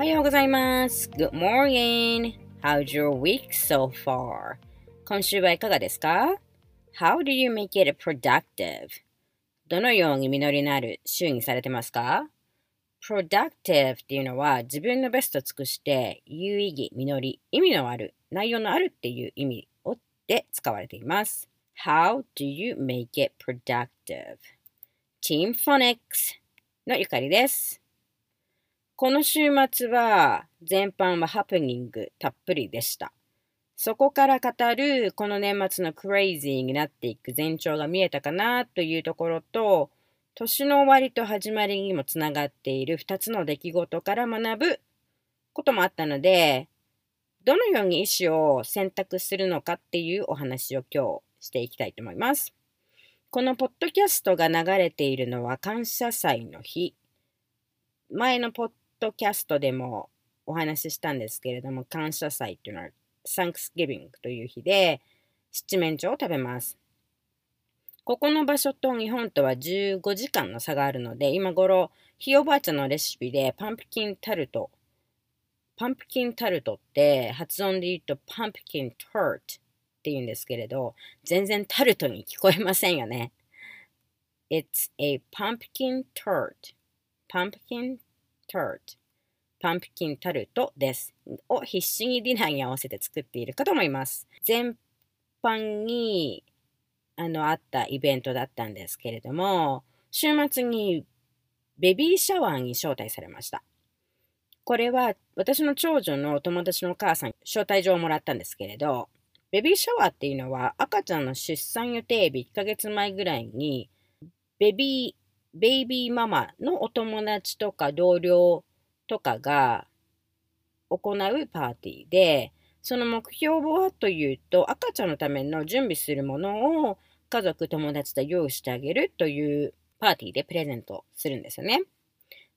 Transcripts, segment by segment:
おはようございます。Good morning. How's your week so far? 今週はいかがですか ?How do you make it productive? どのように実りのある週にされてますか ?productive っていうのは自分のベストを尽くして有意義、実り、意味のある、内容のあるっていう意味をで使われています。How do you make it productive? Team Phonics のゆかりです。この週末は全般はハプニングたっぷりでした。そこから語るこの年末のクレイジーになっていく前兆が見えたかなというところと、年の終わりと始まりにもつながっている2つの出来事から学ぶこともあったので、どのように意思を選択するのかっていうお話を今日していきたいと思います。このポッドキャストが流れているのは感謝祭の日。前のポッドキャストでもお話ししたんですけれども、感謝祭というのは Thanksgiving という日で七面鳥を食べます。ここの場所と日本とは15時間の差があるので、今頃、ひいおばあちゃんのレシピでパンプキンタルト。パンプキンタルトって発音で言うとパンプキンタルトって言うんですけれど、全然タルトに聞こえませんよね。It's a pumpkin tart. pumpkin tart. パンプキンタルトです。を必死にディナーに合わせて作っているかと思います。全般にあのあったイベントだったんですけれども、週末にベビーシャワーに招待されました。これは私の長女の友達のお母さん招待状をもらったんですけれど、ベビーシャワーっていうのは赤ちゃんの出産予定日1ヶ月前ぐらいにベビー、ベイビーママのお友達とか同僚とかが行うパーティーで、その目標はというと赤ちゃんのための準備するものを家族、友達と用意してあげるというパーティーでプレゼントするんですよね。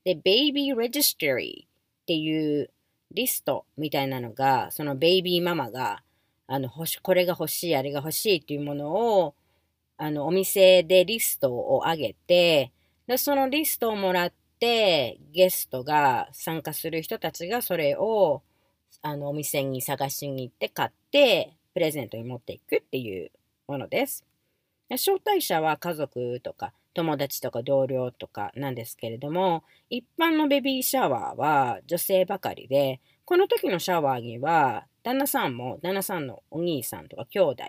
で、ベイビーレジストリーっていうリストみたいなのが、そのベイビーママがあの、欲し、これが欲しい、あれが欲しいっていうものを、あの、お店でリストを上げて、で、そのリストをもらって、ゲストが参加する人たちがそれを、あの、お店に探しに行って買って、プレゼントに持っていくっていうものです。で招待者は家族とか友達とか同僚とかなんですけれども、一般のベビーシャワーは女性ばかりで、この時のシャワーには、旦那さんも旦那さんのお兄さんとか兄弟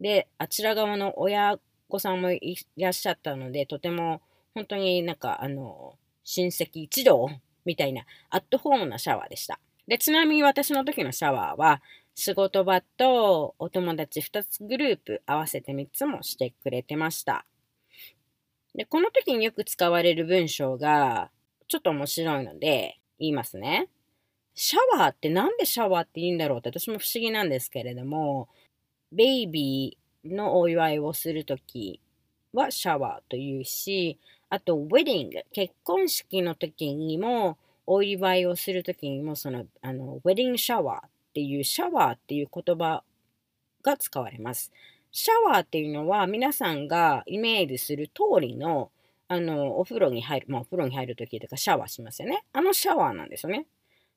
であちら側の親御さんもいらっしゃったのでとても本当になんかあの親戚一同みたいなアットホームなシャワーでした。でちなみに私の時のシャワーは仕事場とお友達2つグループ合わせて3つもしてくれてました。でこの時によく使われる文章がちょっと面白いので言いますね。シャワーってなんでシャワーって言うんだろうって私も不思議なんですけれども、ベイビーのお祝いをするときはシャワーというし、あと、ウェディング、結婚式の時にも、お祝いをするときにも、その、あの、ウェディングシャワーっていう、シャワーっていう言葉が使われます。シャワーっていうのは、皆さんがイメージする通りの、あの、お風呂に入る、まあ、お風呂に入るときとかシャワーしますよね。あのシャワーなんですよね。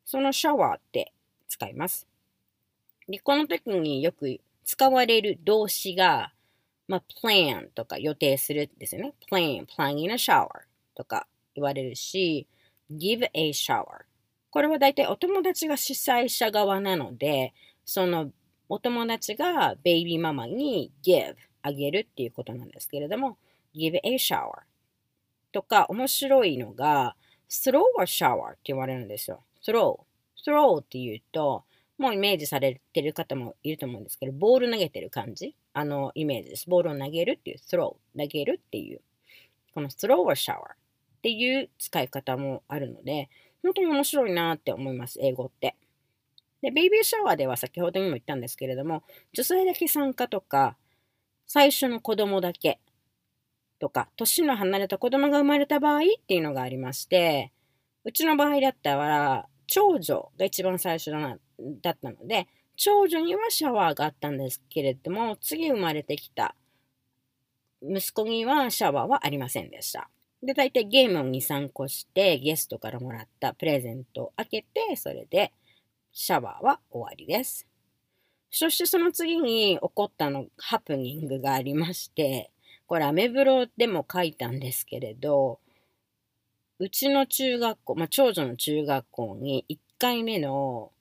そのシャワーって使います。で、この時によく使われる動詞が、まあ、plan とか予定するですよね。plan, planning a shower とか言われるし、give a shower。これは大体お友達が主催者側なので、そのお友達がベイビーママに give あげるっていうことなんですけれども、give a shower とか面白いのが throw a shower って言われるんですよ。throw。throw って言うと、もうイメージされてる方もいると思うんですけど、ボール投げてる感じ？あのイメージです。ボールを投げるっていう throw。投げるっていう。この throw a shower っていう使い方もあるので、本当に面白いなって思います、英語って。で、ベイビーシャワーでは先ほどにも言ったんですけれども、女性だけ参加とか、最初の子供だけとか、年の離れた子供が生まれた場合っていうのがありまして、うちの場合だったら、長女が一番最初だなだったので、長女にはシャワーがあったんですけれども、次生まれてきた息子にはシャワーはありませんでした。で、大体ゲームを2、3個して、ゲストからもらったプレゼントを開けて、それでシャワーは終わりです。そしてその次に起こったの、ハプニングがありまして、これアメブロでも書いたんですけれど、うちの中学校、まあ、長女の中学校に1回目の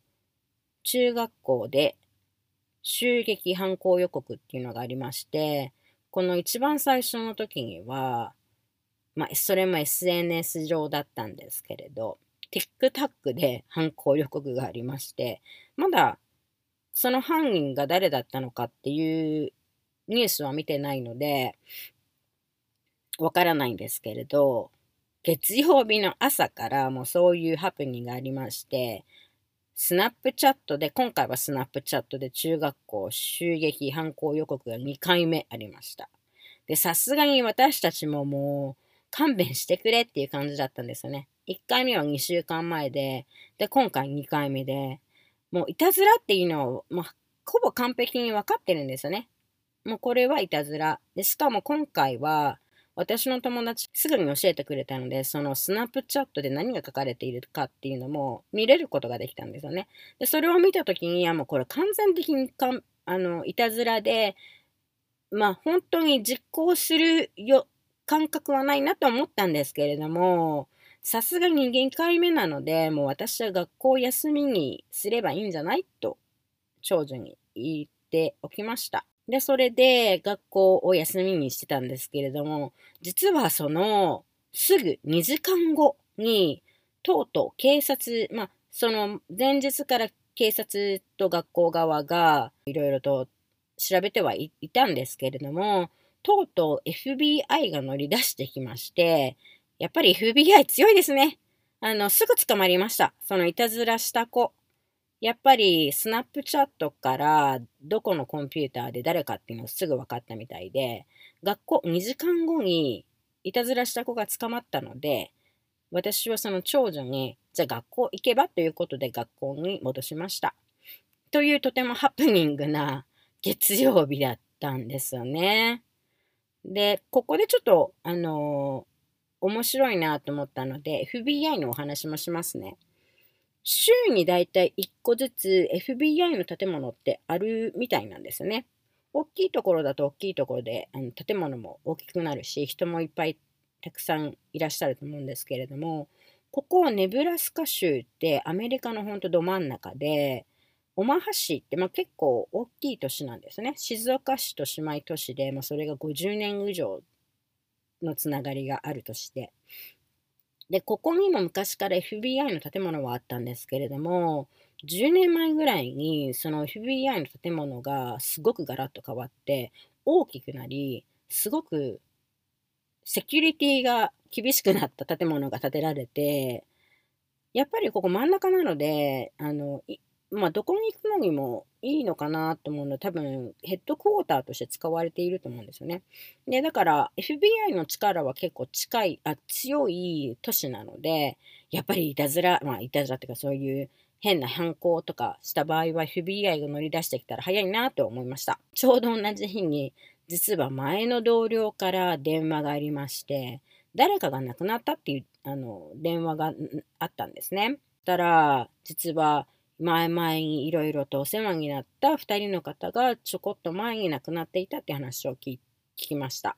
中学校で襲撃犯行予告っていうのがありまして、この一番最初の時には、まあ、それも SNS 上だったんですけれど、TikTok で犯行予告がありまして、まだその犯人が誰だったのかっていうニュースは見てないので、わからないんですけれど、月曜日の朝からもうそういうハプニングがありまして、スナップチャットで、今回はスナップチャットで中学校襲撃犯行予告が2回目ありました。で、さすがに私たちももう勘弁してくれっていう感じだったんですよね。1回目は2週間前で、で、今回2回目で、もういたずらっていうのを、まあ、ほぼ完璧に分かってるんですよね。もうこれはいたずら。で、しかも今回は、私の友達すぐに教えてくれたので、そのスナップチャットで何が書かれているかっていうのも見れることができたんですよね。で、それを見たときに、いやもうこれ完全的にかんあのいたずらで、まあ本当に実行するよ感覚はないなと思ったんですけれども、さすがに限界目なので、もう私は学校休みにすればいいんじゃないと長女に言っておきました。で、それで学校を休みにしてたんですけれども、実はそのすぐ2時間後に、とうとう警察、まあ、その前日から警察と学校側がいろいろと調べてはいたんですけれども、とうとう FBI が乗り出してきまして、やっぱり FBI 強いですね。あの、すぐ捕まりました。そのいたずらした子。やっぱりスナップチャットからどこのコンピューターで誰かっていうのをすぐ分かったみたいで、学校2時間後にいたずらした子が捕まったので、私はその長女に、じゃあ学校行けばということで学校に戻しました。というとてもハプニングな月曜日だったんですよね。で、ここでちょっと、あのー、面白いなと思ったので、FBI のお話もしますね。週にだいたい1個ずつ FBI の建物ってあるみたいなんですね。大きいところだと大きいところであの建物も大きくなるし、人もいっぱいたくさんいらっしゃると思うんですけれども、ここネブラスカ州ってアメリカのほんとど真ん中で、オマハ市って、まあ、結構大きい都市なんですね。静岡市と姉妹都市で、まあ、それが50年以上のつながりがあるとして、で、ここにも昔から FBI の建物はあったんですけれども、10年前ぐらいにその FBI の建物がすごくガラッと変わって大きくなり、すごくセキュリティが厳しくなった建物が建てられて、やっぱりここ真ん中なので、あの、まあ、どこに行くのにもいいのかなと思うの多分ヘッドクォーターとして使われていると思うんですよね。で、だから FBI の力は結構近い、あ強い都市なので、やっぱりいたずら、まあいたずらっていうかそういう変な犯行とかした場合は FBI が乗り出してきたら早いなと思いました。ちょうど同じ日に実は前の同僚から電話がありまして、誰かが亡くなったっていうあの電話があったんですね。たら、実は前々にいろいろとお世話になった2人の方がちょこっと前に亡くなっていたって話を聞きました。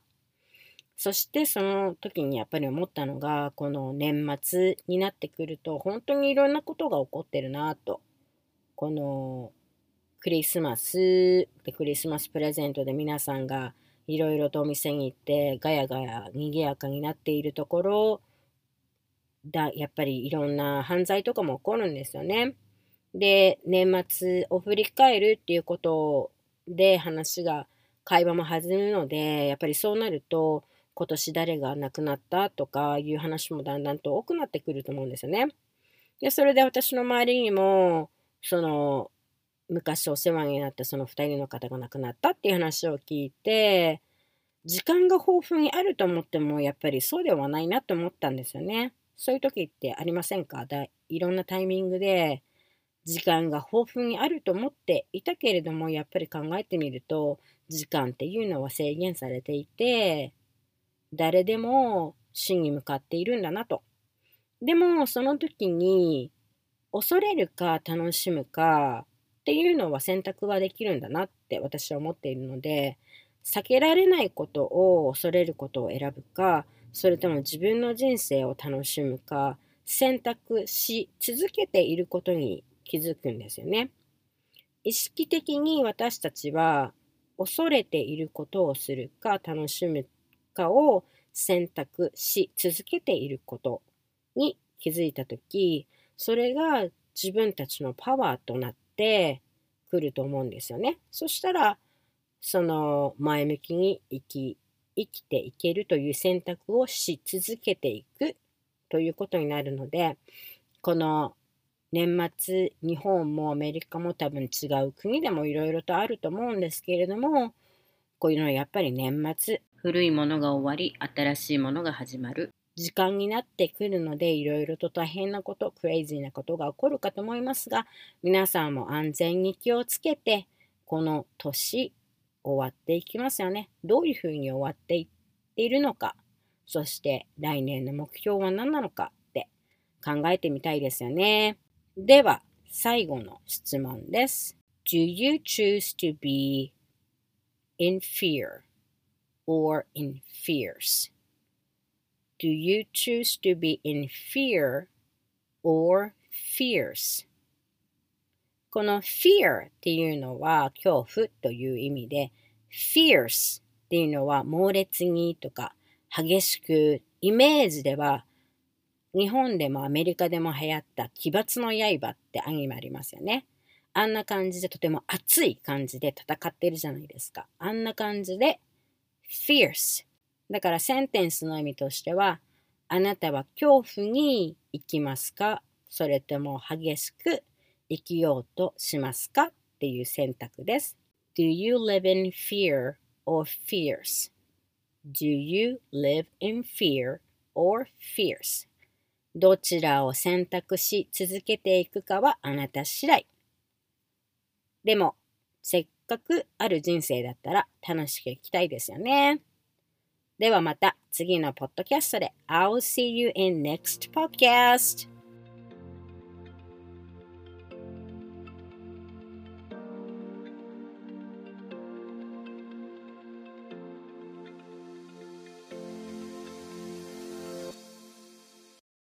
そしてその時にやっぱり思ったのが、この年末になってくると本当にいろんなことが起こってるなと。このクリスマスでクリスマスプレゼントで皆さんがいろいろとお店に行ってガヤガヤ賑やかになっているところだ、やっぱりいろんな犯罪とかも起こるんですよね。で、年末を振り返るっていうことで話が、会話も弾むので、やっぱりそうなると、今年誰が亡くなったとかいう話もだんだんと多くなってくると思うんですよね。で、それで私の周りにも、その、昔お世話になったその2人の方が亡くなったっていう話を聞いて、時間が豊富にあると思っても、やっぱりそうではないなと思ったんですよね。そういう時ってありませんか？だいろんなタイミングで、時間が豊富にあると思っていたけれどもやっぱり考えてみると時間っていうのは制限されていて誰でも死に向かっているんだなと。でも、その時に、恐れるか楽しむかっていうのは選択はできるんだなって私は思っているので、避けられないことを恐れることを選ぶか、それとも自分の人生を楽しむか、選択し続けていることに気づくんですよね。意識的に私たちは恐れていることをするか楽しむかを選択し続けていることに気づいたとき、それが自分たちのパワーとなってくると思うんですよね。そしたら、その前向きに生き、生きていけるという選択をし続けていくということになるので、この年末、日本もアメリカも多分違う国でもいろいろとあると思うんですけれども、こういうのはやっぱり年末、古いものが終わり、新しいものが始まる時間になってくるので、いろいろと大変なこと、クレイジーなことが起こるかと思いますが、皆さんも安全に気をつけて、この年終わっていきますよね。どういうふうに終わっていっているのか、そして来年の目標は何なのかって考えてみたいですよね。では、最後の質問です。Do you choose to be in fear or in fears? Do you choose to be in fear or fears? この fear っていうのは恐怖という意味で fierce っていうのは猛烈にとか激しくイメージでは日本でもアメリカでも流行った奇抜の刃ってアニメありますよね。あんな感じでとても熱い感じで戦ってるじゃないですか。あんな感じで fierce。だからセンテンスの意味としては、あなたは恐怖に生きますか？それとも激しく生きようとしますか？っていう選択です。Do you live in fear or fears? Do you live in fear or fears? どちらを選択し続けていくかはあなた次第。でも、せっかくある人生だったら楽しく生きたいですよね。ではまた次のポッドキャストで I'll see you in next podcast!